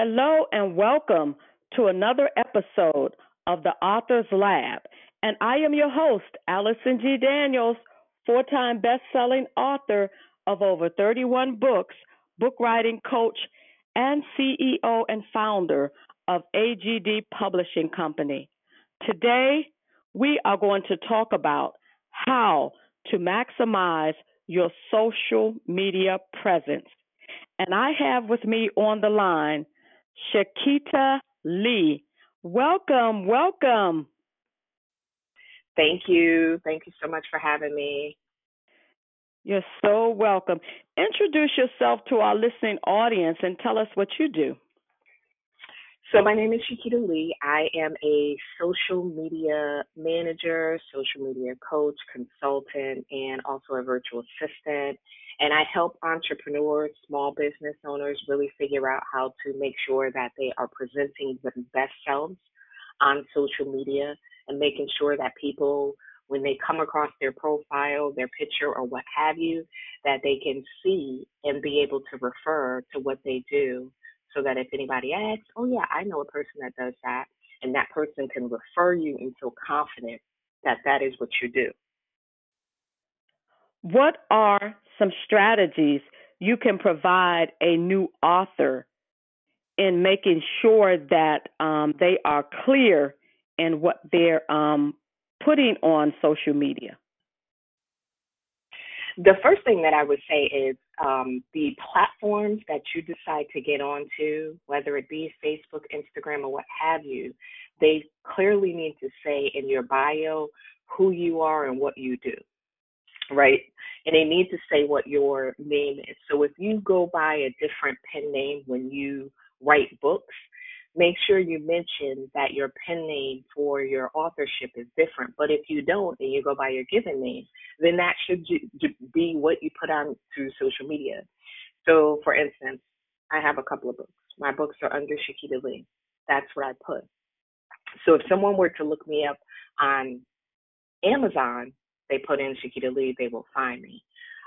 Hello and welcome to another episode of the Author's Lab. And I am your host, Allison G. Daniels, four time best selling author of over 31 books, book writing coach, and CEO and founder of AGD Publishing Company. Today, we are going to talk about how to maximize your social media presence. And I have with me on the line Shakita Lee. Welcome, welcome. Thank you. Thank you so much for having me. You're so welcome. Introduce yourself to our listening audience and tell us what you do. So, my name is Shakita Lee. I am a social media manager, social media coach, consultant, and also a virtual assistant. And I help entrepreneurs, small business owners really figure out how to make sure that they are presenting their best selves on social media and making sure that people, when they come across their profile, their picture, or what have you, that they can see and be able to refer to what they do so that if anybody asks, oh, yeah, I know a person that does that, and that person can refer you and feel confident that that is what you do. What are some strategies you can provide a new author in making sure that um, they are clear in what they're um, putting on social media? The first thing that I would say is um, the platforms that you decide to get onto, whether it be Facebook, Instagram, or what have you, they clearly need to say in your bio who you are and what you do right? And they need to say what your name is. So if you go by a different pen name when you write books, make sure you mention that your pen name for your authorship is different. But if you don't and you go by your given name, then that should be what you put on through social media. So, for instance, I have a couple of books. My books are under Shakita Lee. That's what I put. So if someone were to look me up on Amazon, they put in Shakita Lee, they will find me.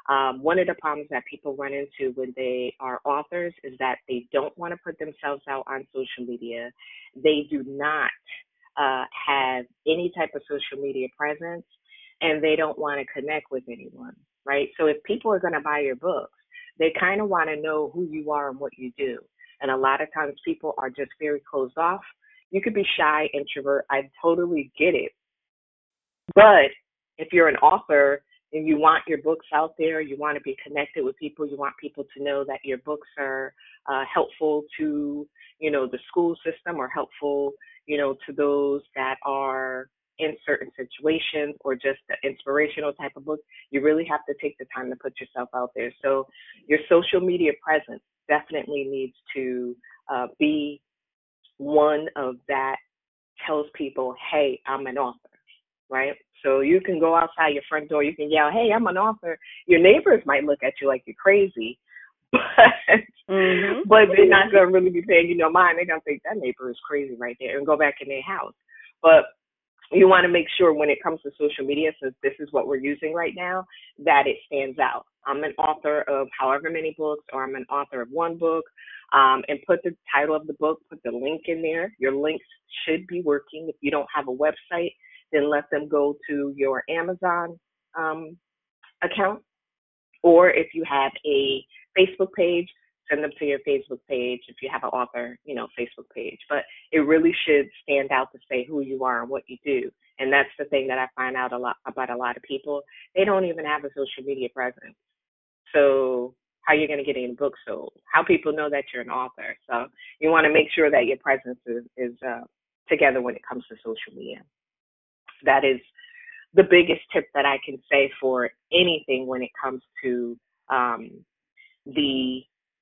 Um, one of the problems that people run into when they are authors is that they don't want to put themselves out on social media. They do not uh, have any type of social media presence, and they don't want to connect with anyone, right? So if people are going to buy your books, they kind of want to know who you are and what you do. And a lot of times people are just very closed off. You could be shy, introvert. I totally get it. But if you're an author and you want your books out there, you want to be connected with people, you want people to know that your books are uh, helpful to, you know, the school system or helpful, you know, to those that are in certain situations or just the inspirational type of book, you really have to take the time to put yourself out there. So your social media presence definitely needs to uh, be one of that tells people, hey, I'm an author, right? So you can go outside your front door, you can yell, "Hey, I'm an author." Your neighbors might look at you like you're crazy, but mm-hmm. but they're not gonna really be paying you no mind. They're gonna think that neighbor is crazy right there and go back in their house. But you want to make sure when it comes to social media, since this is what we're using right now, that it stands out. I'm an author of however many books, or I'm an author of one book, um, and put the title of the book, put the link in there. Your links should be working. If you don't have a website, then let them go to your Amazon um, account. Or if you have a Facebook page, send them to your Facebook page. If you have an author, you know, Facebook page. But it really should stand out to say who you are and what you do. And that's the thing that I find out a lot about a lot of people. They don't even have a social media presence. So how you're going to get any books sold? How people know that you're an author? So you want to make sure that your presence is, is uh, together when it comes to social media that is the biggest tip that I can say for anything when it comes to um, the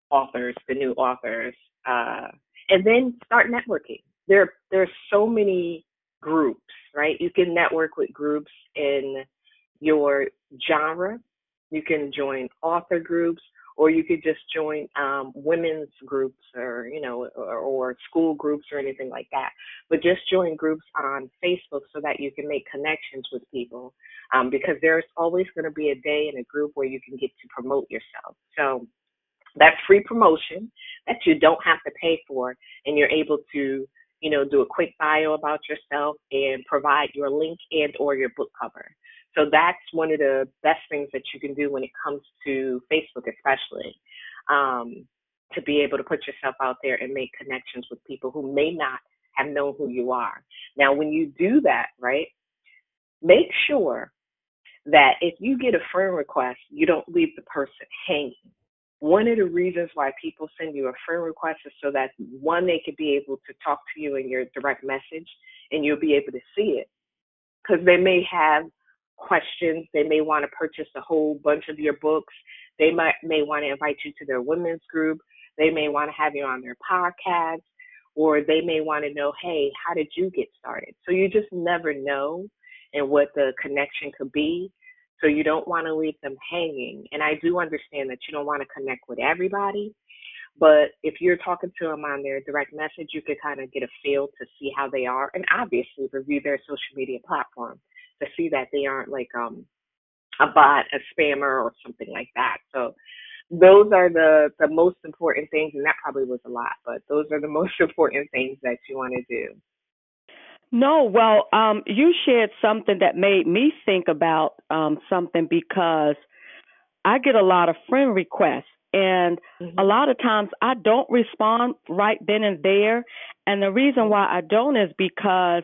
authors, the new authors, uh, and then start networking. There, there are so many groups, right? You can network with groups in your genre. You can join author groups or you could just join um, women's groups or you know or, or, school groups or anything like that but just join groups on facebook so that you can make connections with people um, because there's always going to be a day in a group where you can get to promote yourself so That's free promotion that you don't have to pay for, and you're able to, you know, do a quick bio about yourself and provide your link and or your book cover. So that's one of the best things that you can do when it comes to Facebook, especially. Um, to be able to put yourself out there and make connections with people who may not have known who you are. Now, when you do that, right, make sure that if you get a friend request, you don't leave the person hanging. One of the reasons why people send you a friend request is so that one, they could be able to talk to you in your direct message and you'll be able to see it. Because they may have questions, they may want to purchase a whole bunch of your books, they might may want to invite you to their women's group, they may want to have you on their podcast, or they may want to know, hey, how did you get started? So you just never know and what the connection could be. So you don't want to leave them hanging. And I do understand that you don't want to connect with everybody, but if you're talking to them on their direct message, you can kind of get a feel to see how they are, and obviously review their social media platform to see that they aren't like um a bot, a spammer, or something like that. So those are the the most important things, and that probably was a lot, but those are the most important things that you want to do. No, well, um, you shared something that made me think about um, something because I get a lot of friend requests, and mm-hmm. a lot of times I don't respond right then and there. And the reason why I don't is because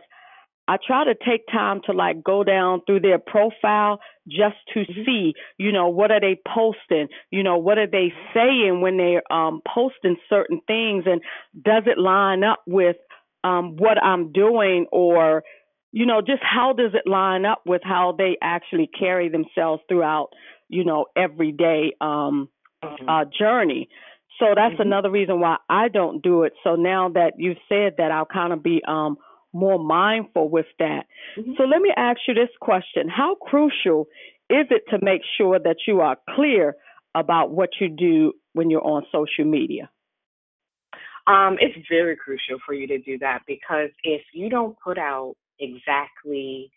I try to take time to like go down through their profile just to mm-hmm. see, you know, what are they posting? You know, what are they saying when they're um, posting certain things, and does it line up with um, what I'm doing, or you know, just how does it line up with how they actually carry themselves throughout, you know, everyday um, mm-hmm. uh, journey. So that's mm-hmm. another reason why I don't do it. So now that you've said that, I'll kind of be um, more mindful with that. Mm-hmm. So let me ask you this question How crucial is it to make sure that you are clear about what you do when you're on social media? Um, it's very crucial for you to do that because if you don't put out exactly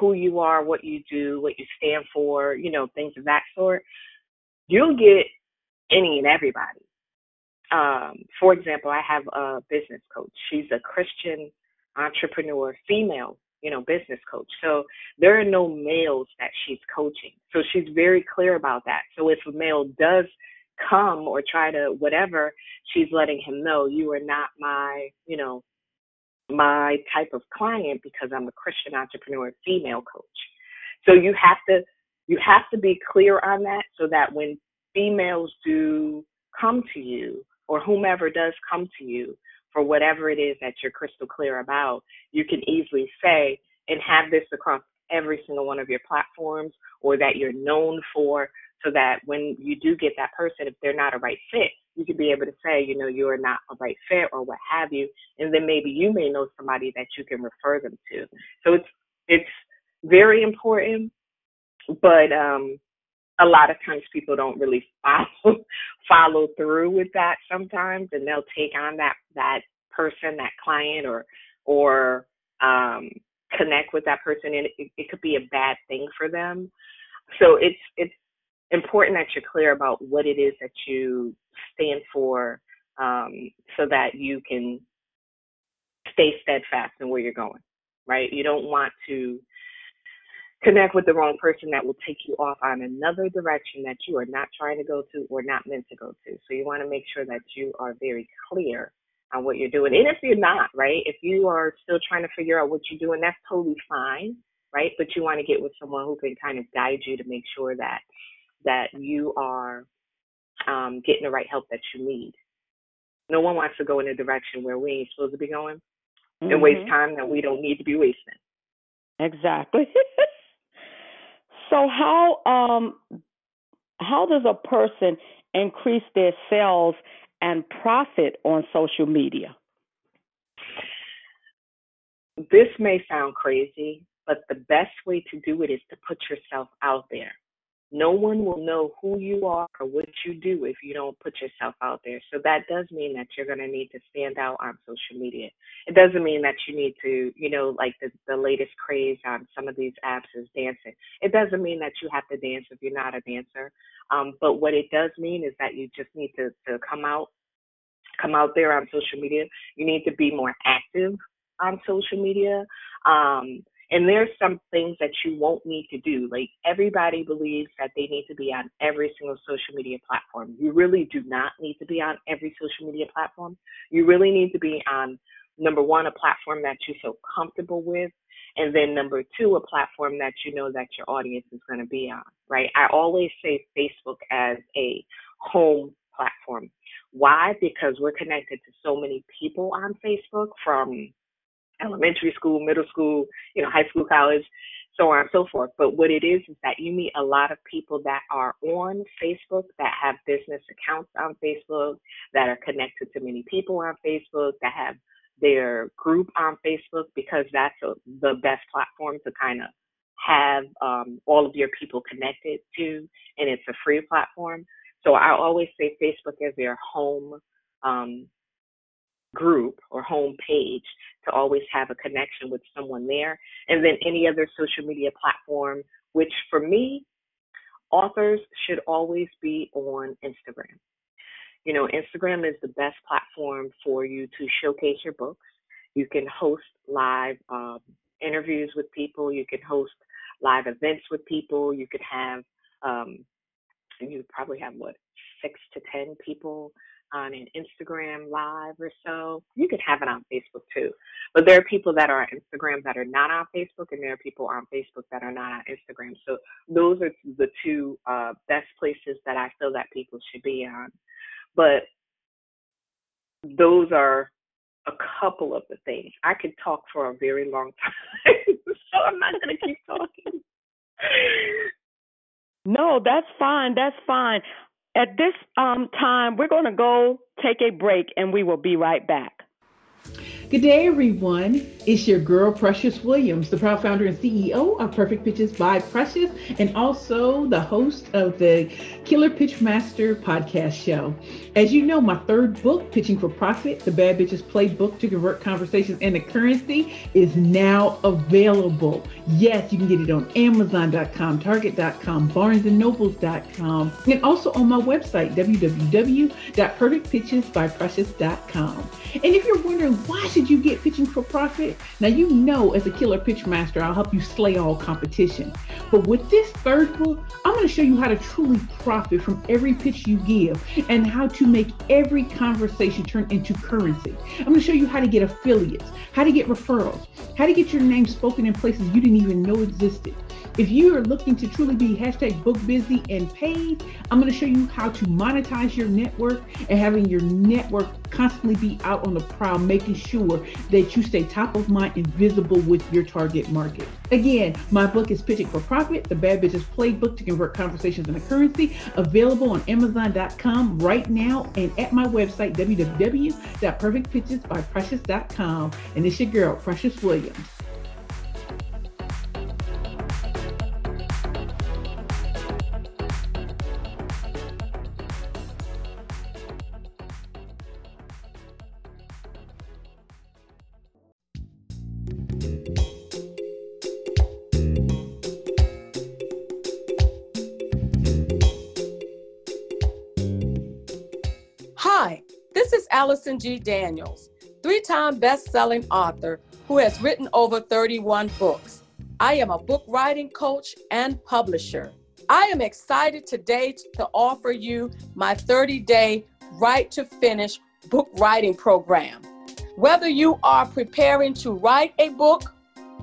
who you are, what you do, what you stand for, you know, things of that sort, you'll get any and everybody. Um, for example, I have a business coach. She's a Christian entrepreneur, female, you know, business coach. So there are no males that she's coaching. So she's very clear about that. So if a male does come or try to whatever, she's letting him know you are not my, you know, my type of client because I'm a Christian entrepreneur female coach. So you have to you have to be clear on that so that when females do come to you or whomever does come to you, for whatever it is that you're crystal clear about, you can easily say and have this across every single one of your platforms or that you're known for so that when you do get that person, if they're not a right fit, you can be able to say, you know, you're not a right fit or what have you. And then maybe you may know somebody that you can refer them to. So it's it's very important, but um a lot of times people don't really follow follow through with that sometimes and they'll take on that that person that client or or um connect with that person and it, it could be a bad thing for them. So it's it's important that you're clear about what it is that you stand for um so that you can stay steadfast in where you're going right? You don't want to connect with the wrong person that will take you off on another direction that you are not trying to go to or not meant to go to. So you want to make sure that you are very clear on what you're doing. And if you're not, right, if you are still trying to figure out what you're doing, that's totally fine, right? But you want to get with someone who can kind of guide you to make sure that that you are um, getting the right help that you need. No one wants to go in a direction where we ain't supposed to be going mm-hmm. and waste time that we don't need to be wasting. Exactly. So how um how does a person increase their sales and profit on social media? This may sound crazy, but the best way to do it is to put yourself out there. No one will know who you are or what you do if you don't put yourself out there. So that does mean that you're going to need to stand out on social media. It doesn't mean that you need to, you know, like the, the latest craze on some of these apps is dancing. It doesn't mean that you have to dance if you're not a dancer. Um, but what it does mean is that you just need to, to come out, come out there on social media. You need to be more active on social media. Um, and there's some things that you won't need to do. Like everybody believes that they need to be on every single social media platform. You really do not need to be on every social media platform. You really need to be on number one, a platform that you feel comfortable with. And then number two, a platform that you know that your audience is going to be on, right? I always say Facebook as a home platform. Why? Because we're connected to so many people on Facebook from elementary school, middle school, you know, high school, college, so on and so forth. But what it is is that you meet a lot of people that are on Facebook, that have business accounts on Facebook, that are connected to many people on Facebook, that have their group on Facebook, because that's a, the best platform to kind of have um, all of your people connected to, and it's a free platform. So I always say Facebook is your home um, group or home page to always have a connection with someone there. And then any other social media platform, which for me, authors should always be on Instagram. You know, Instagram is the best platform for you to showcase your books. You can host live um, interviews with people. You can host live events with people. You could have, um, you probably have what, six to 10 people on an Instagram live or so. You could have it on Facebook too. But there are people that are on Instagram that are not on Facebook, and there are people on Facebook that are not on Instagram. So those are the two uh, best places that I feel that people should be on. But those are a couple of the things. I could talk for a very long time, so I'm not going to keep talking. No, that's fine. That's fine. At this um, time, we're going to go take a break and we will be right back. Good day, everyone. It's your girl, Precious Williams, the proud founder and CEO of Perfect Pitches by Precious, and also the host of the Killer Pitch Master podcast show. As you know, my third book, Pitching for Profit, the Bad Bitches Playbook to Convert Conversations into Currency, is now available. Yes, you can get it on Amazon.com, Target.com, BarnesandNobles.com, and also on my website, www.perfectpitchesbyprecious.com. And if you're wondering why should you get pitching for profit? Now you know as a killer pitch master, I'll help you slay all competition. But with this third book, I'm going to show you how to truly profit from every pitch you give and how to make every conversation turn into currency. I'm going to show you how to get affiliates, how to get referrals, how to get your name spoken in places you didn't even know existed. If you are looking to truly be hashtag book busy and paid, I'm going to show you how to monetize your network and having your network constantly be out on the prowl, making sure that you stay top of mind and visible with your target market. Again, my book is Pitching for Profit, the Bad Bitches Playbook to Convert Conversations into Currency, available on Amazon.com right now and at my website, www.perfectpitchesbyprecious.com. And it's your girl, Precious Williams. Allison G. Daniels, three time best selling author who has written over 31 books. I am a book writing coach and publisher. I am excited today to offer you my 30 day Write to Finish book writing program. Whether you are preparing to write a book,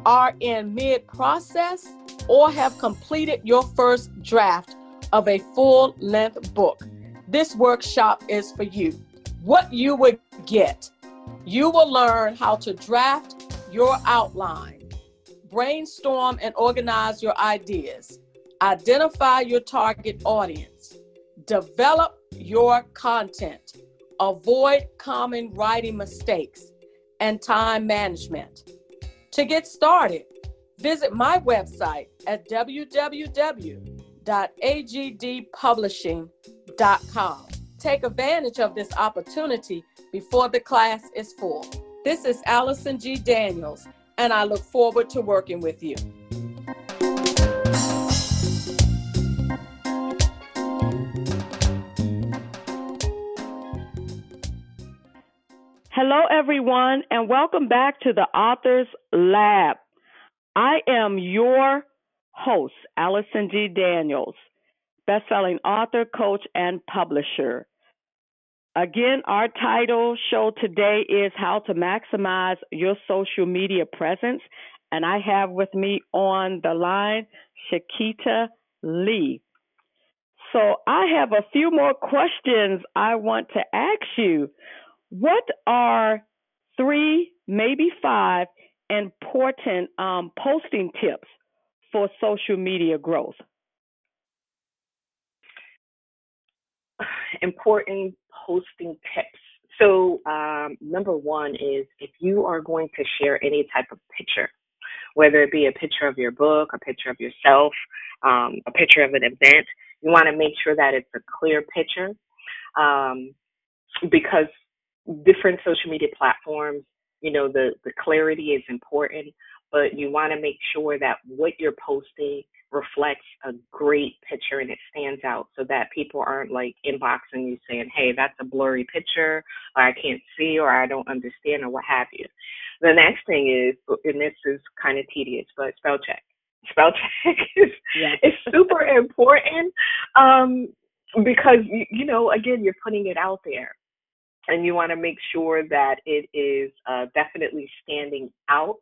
are in mid process, or have completed your first draft of a full length book, this workshop is for you what you would get. You will learn how to draft your outline, brainstorm and organize your ideas, identify your target audience, develop your content, avoid common writing mistakes, and time management. To get started, visit my website at www.agdpublishing.com. Take advantage of this opportunity before the class is full. This is Allison G. Daniels, and I look forward to working with you. Hello, everyone, and welcome back to the Authors Lab. I am your host, Allison G. Daniels, bestselling author, coach, and publisher. Again, our title show today is How to Maximize Your Social Media Presence. And I have with me on the line Shakita Lee. So I have a few more questions I want to ask you. What are three, maybe five important um, posting tips for social media growth? Important posting tips. So, um, number one is if you are going to share any type of picture, whether it be a picture of your book, a picture of yourself, um, a picture of an event, you want to make sure that it's a clear picture um, because different social media platforms, you know, the, the clarity is important, but you want to make sure that what you're posting reflects a great picture and it stands out so that people aren't like inboxing you saying, hey, that's a blurry picture, or I can't see, or I don't understand, or what have you. The next thing is, and this is kind of tedious, but spell check. Spell check is, yeah. is super important um, because, you know, again, you're putting it out there and you want to make sure that it is uh, definitely standing out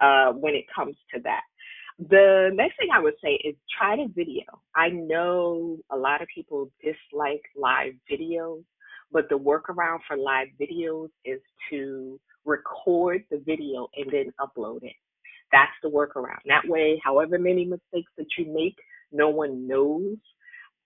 uh, when it comes to that. The next thing I would say is try to video. I know a lot of people dislike live videos, but the workaround for live videos is to record the video and then upload it. That's the workaround. That way, however many mistakes that you make, no one knows.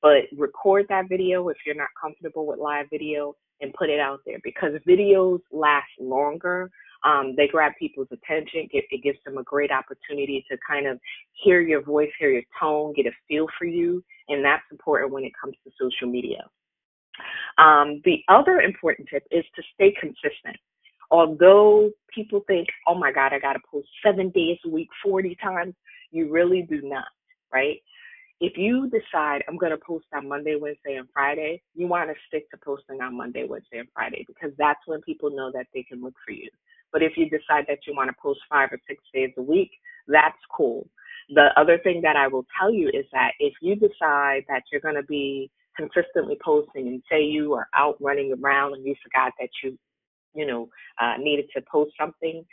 But record that video if you're not comfortable with live video and put it out there because videos last longer um, they grab people's attention. It, it gives them a great opportunity to kind of hear your voice, hear your tone, get a feel for you, and that's important when it comes to social media. Um, the other important tip is to stay consistent. Although people think, oh my God, I got to post seven days a week, 40 times, you really do not, right? If you decide I'm going to post on Monday, Wednesday, and Friday, you want to stick to posting on Monday, Wednesday, and Friday because that's when people know that they can look for you. But if you decide that you want to post five or six days a week, that's cool. The other thing that I will tell you is that if you decide that you're going to be consistently posting and say you are out running around and you forgot that you, you know, uh, needed to post something,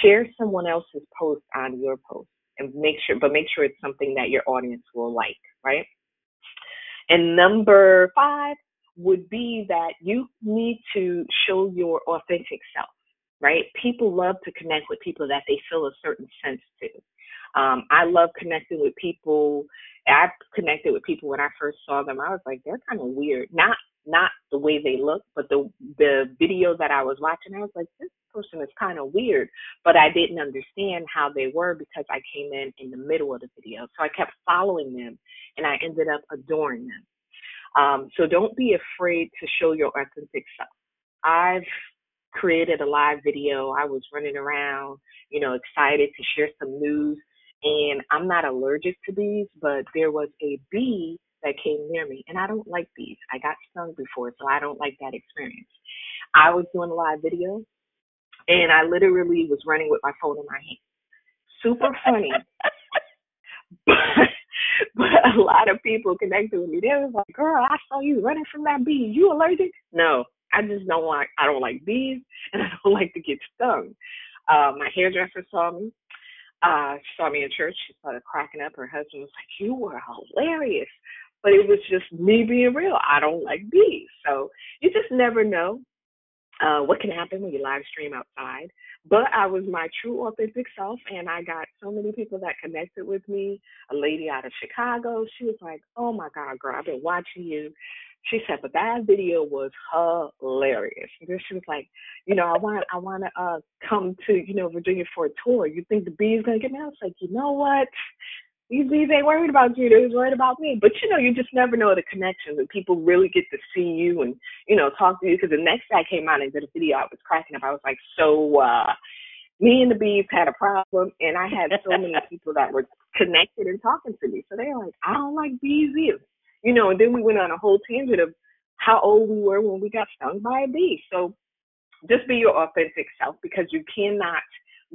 share someone else's post on your post and make sure, but make sure it's something that your audience will like, right? And number five would be that you need to show your authentic self right? People love to connect with people that they feel a certain sense to. Um, I love connecting with people. I connected with people when I first saw them. I was like, they're kind of weird. Not not the way they look, but the the video that I was watching, I was like, this person is kind of weird. But I didn't understand how they were because I came in in the middle of the video. So I kept following them, and I ended up adoring them. Um, so don't be afraid to show your authentic self. I've created a live video. I was running around, you know, excited to share some news. And I'm not allergic to bees, but there was a bee that came near me. And I don't like bees. I got stung before, so I don't like that experience. I was doing a live video and I literally was running with my phone in my hand. Super funny. but, but a lot of people connected with me. They was like, girl, I saw you running from that bee. You allergic? No, I just don't like I don't like bees and I don't like to get stung. Uh, my hairdresser saw me. Uh, she saw me in church. She started cracking up. Her husband was like, "You were hilarious," but it was just me being real. I don't like bees, so you just never know uh, what can happen when you live stream outside. But I was my true authentic self, and I got so many people that connected with me. A lady out of Chicago, she was like, "Oh my God, girl, I've been watching you." She said, but that video was hilarious. And then she was like, you know, I want I want to uh come to you know Virginia for a tour. You think the bee is gonna get me? I was like, you know what? These bees ain't worried about you. They're worried about me. But you know, you just never know the connections, and people really get to see you and you know talk to you. Because the next guy came out and did a video, I was cracking up. I was like, so uh me and the bees had a problem, and I had so many people that were connected and talking to me. So they were like, I don't like bees either. You know, and then we went on a whole tangent of how old we were when we got stung by a bee. So just be your authentic self because you cannot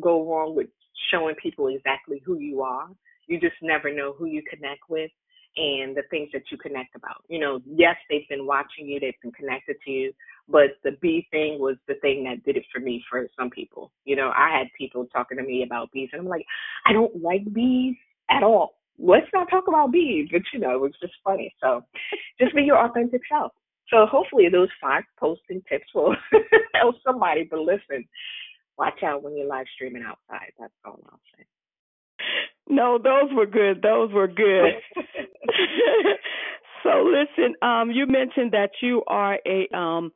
go wrong with showing people exactly who you are. You just never know who you connect with and the things that you connect about. You know, yes, they've been watching you, they've been connected to you, but the bee thing was the thing that did it for me for some people. You know, I had people talking to me about bees and I'm like, I don't like bees at all. Let's not talk about bees, but you know, it was just funny. So just be your authentic self. So hopefully those five posting tips will help somebody. But listen, watch out when you're live streaming outside. That's all I'll say. No, those were good. Those were good. so listen, um, you mentioned that you are a um,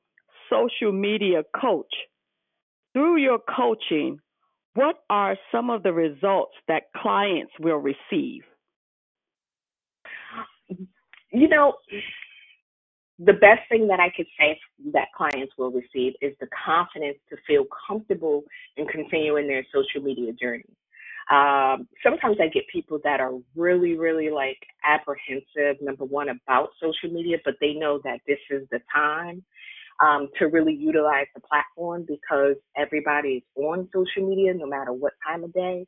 social media coach. Through your coaching, what are some of the results that clients will receive? You know, the best thing that I could say that clients will receive is the confidence to feel comfortable in continuing their social media journey. Um, sometimes I get people that are really, really like apprehensive, number one, about social media, but they know that this is the time um, to really utilize the platform because everybody is on social media no matter what time of day.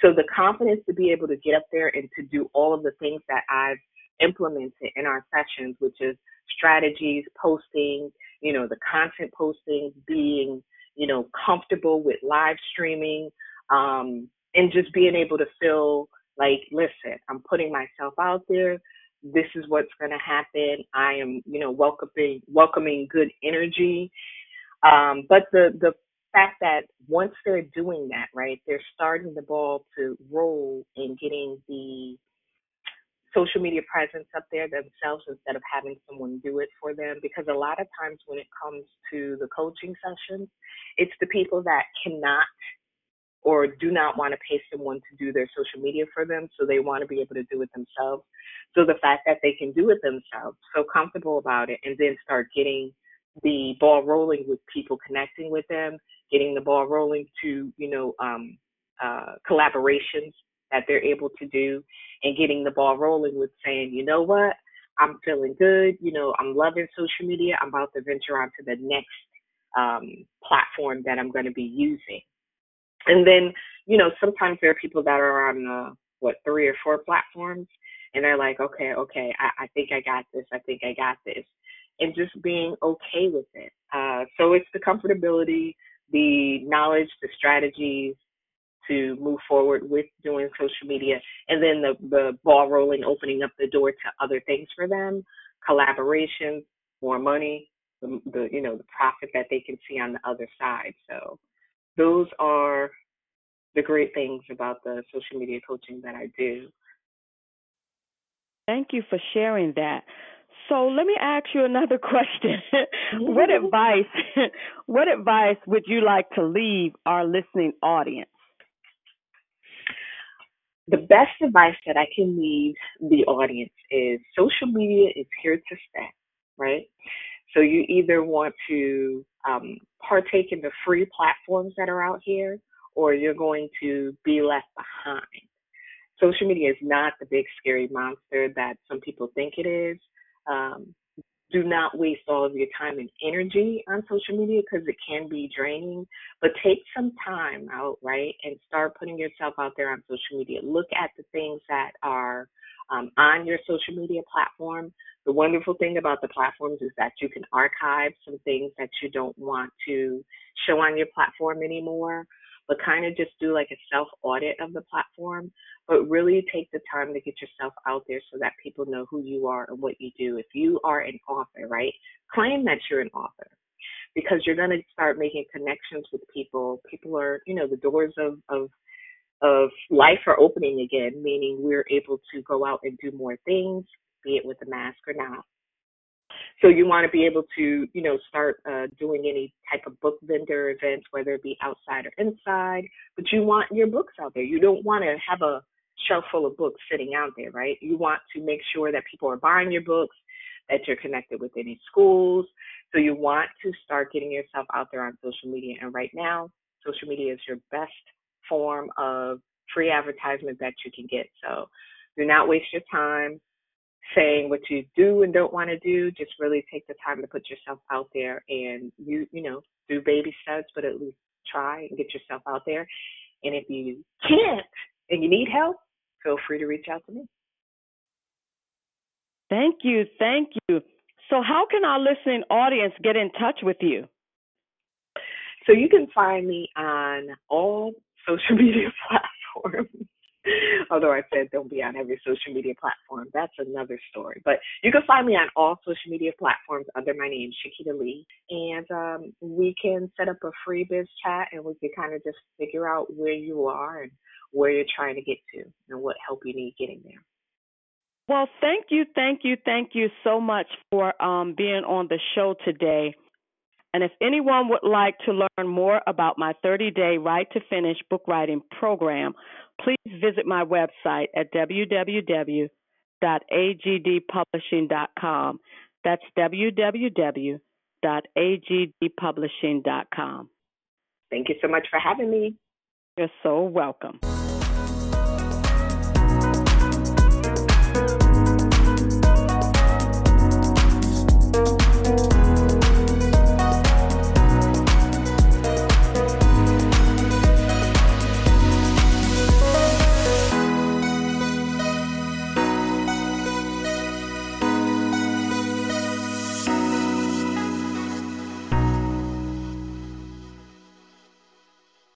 So the confidence to be able to get up there and to do all of the things that I've implemented in our sessions, which is strategies, posting, you know, the content posting, being, you know, comfortable with live streaming, um, and just being able to feel like, listen, I'm putting myself out there. This is what's going to happen. I am, you know, welcoming welcoming good energy. Um, but the the fact that once they're doing that, right, they're starting the ball to roll and getting the social media presence up there themselves instead of having someone do it for them. Because a lot of times when it comes to the coaching sessions, it's the people that cannot or do not want to pay someone to do their social media for them. So they want to be able to do it themselves. So the fact that they can do it themselves, so comfortable about it, and then start getting the ball rolling with people connecting with them, getting the ball rolling to, you know, um, uh, collaborations that they're able to do and getting the ball rolling with saying, you know what, I'm feeling good. You know, I'm loving social media. I'm about to venture on to the next um, platform that I'm going to be using. And then, you know, sometimes there are people that are on uh, what three or four platforms, and they're like, okay, okay, I, I think I got this. I think I got this, and just being okay with it. Uh, so it's the comfortability, the knowledge, the strategies, to move forward with doing social media and then the, the ball rolling, opening up the door to other things for them, collaborations, more money, the, the you know, the profit that they can see on the other side. So those are the great things about the social media coaching that I do. Thank you for sharing that. So let me ask you another question. what mm-hmm. advice what advice would you like to leave our listening audience? the best advice that I can leave the audience is social media is here to stay, right? So you either want to um, partake in the free platforms that are out here, or you're going to be left behind. Social media is not the big scary monster that some people think it is. Um, do not waste all of your time and energy on social media because it can be draining. But take some time out, right, and start putting yourself out there on social media. Look at the things that are um, on your social media platform. The wonderful thing about the platforms is that you can archive some things that you don't want to show on your platform anymore but kind of just do like a self audit of the platform, but really take the time to get yourself out there so that people know who you are and what you do. If you are an author, right, claim that you're an author because you're going to start making connections with people. People are, you know, the doors of, of, of life are opening again, meaning we're able to go out and do more things, be it with a mask or not. So you want to be able to, you know, start uh, doing any type of book vendor events, whether it be outside or inside. But you want your books out there. You don't want to have a shelf full of books sitting out there, right? You want to make sure that people are buying your books, that you're connected with any schools. So you want to start getting yourself out there on social media. And right now, social media is your best form of free advertisement that you can get. So do not waste your time saying what you do and don't want to do. Just really take the time to put yourself out there and you, you know, do baby steps, but at least try and get yourself out there. And if you can't and you need help, feel free to reach out to me. Thank you. Thank you. So, how can our listening audience get in touch with you? So, you can find me on all social media platforms. Although I said don't be on every social media platform, that's another story. But you can find me on all social media platforms under my name, Shakita Lee, and um, we can set up a free biz chat and we can kind of just figure out where you are and where you're trying to get to and what help you need getting there. Well, thank you, thank you, thank you so much for um, being on the show today. And if anyone would like to learn more about my 30 day Write to Finish book writing program, please visit my website at www.agdpublishing.com. That's www.agdpublishing.com. Thank you so much for having me. You're so welcome.